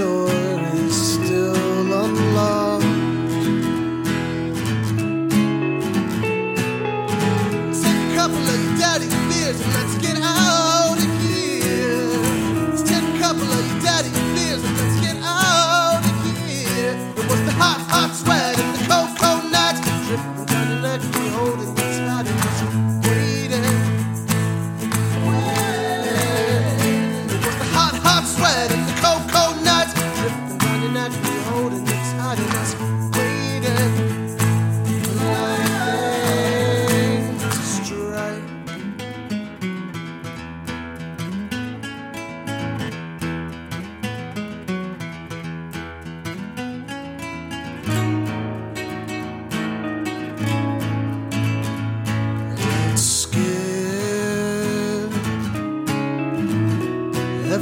door is still unlocked. Take a couple of your dirty beers and let's get out of here. Let's take a couple of your dirty beers and let's get out of here. It was the hot, hot sweat and the cold, cold.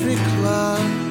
every club.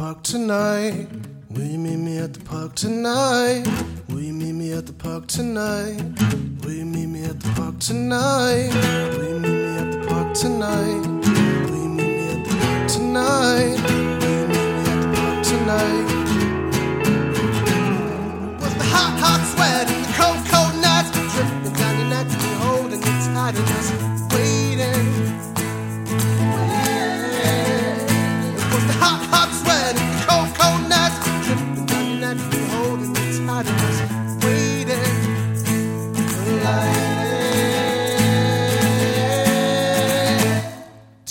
park tonight? Will you meet me at the park tonight? Will you meet me at the park tonight? Will you meet me at the park tonight? Will you meet me at the park tonight?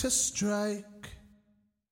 astray.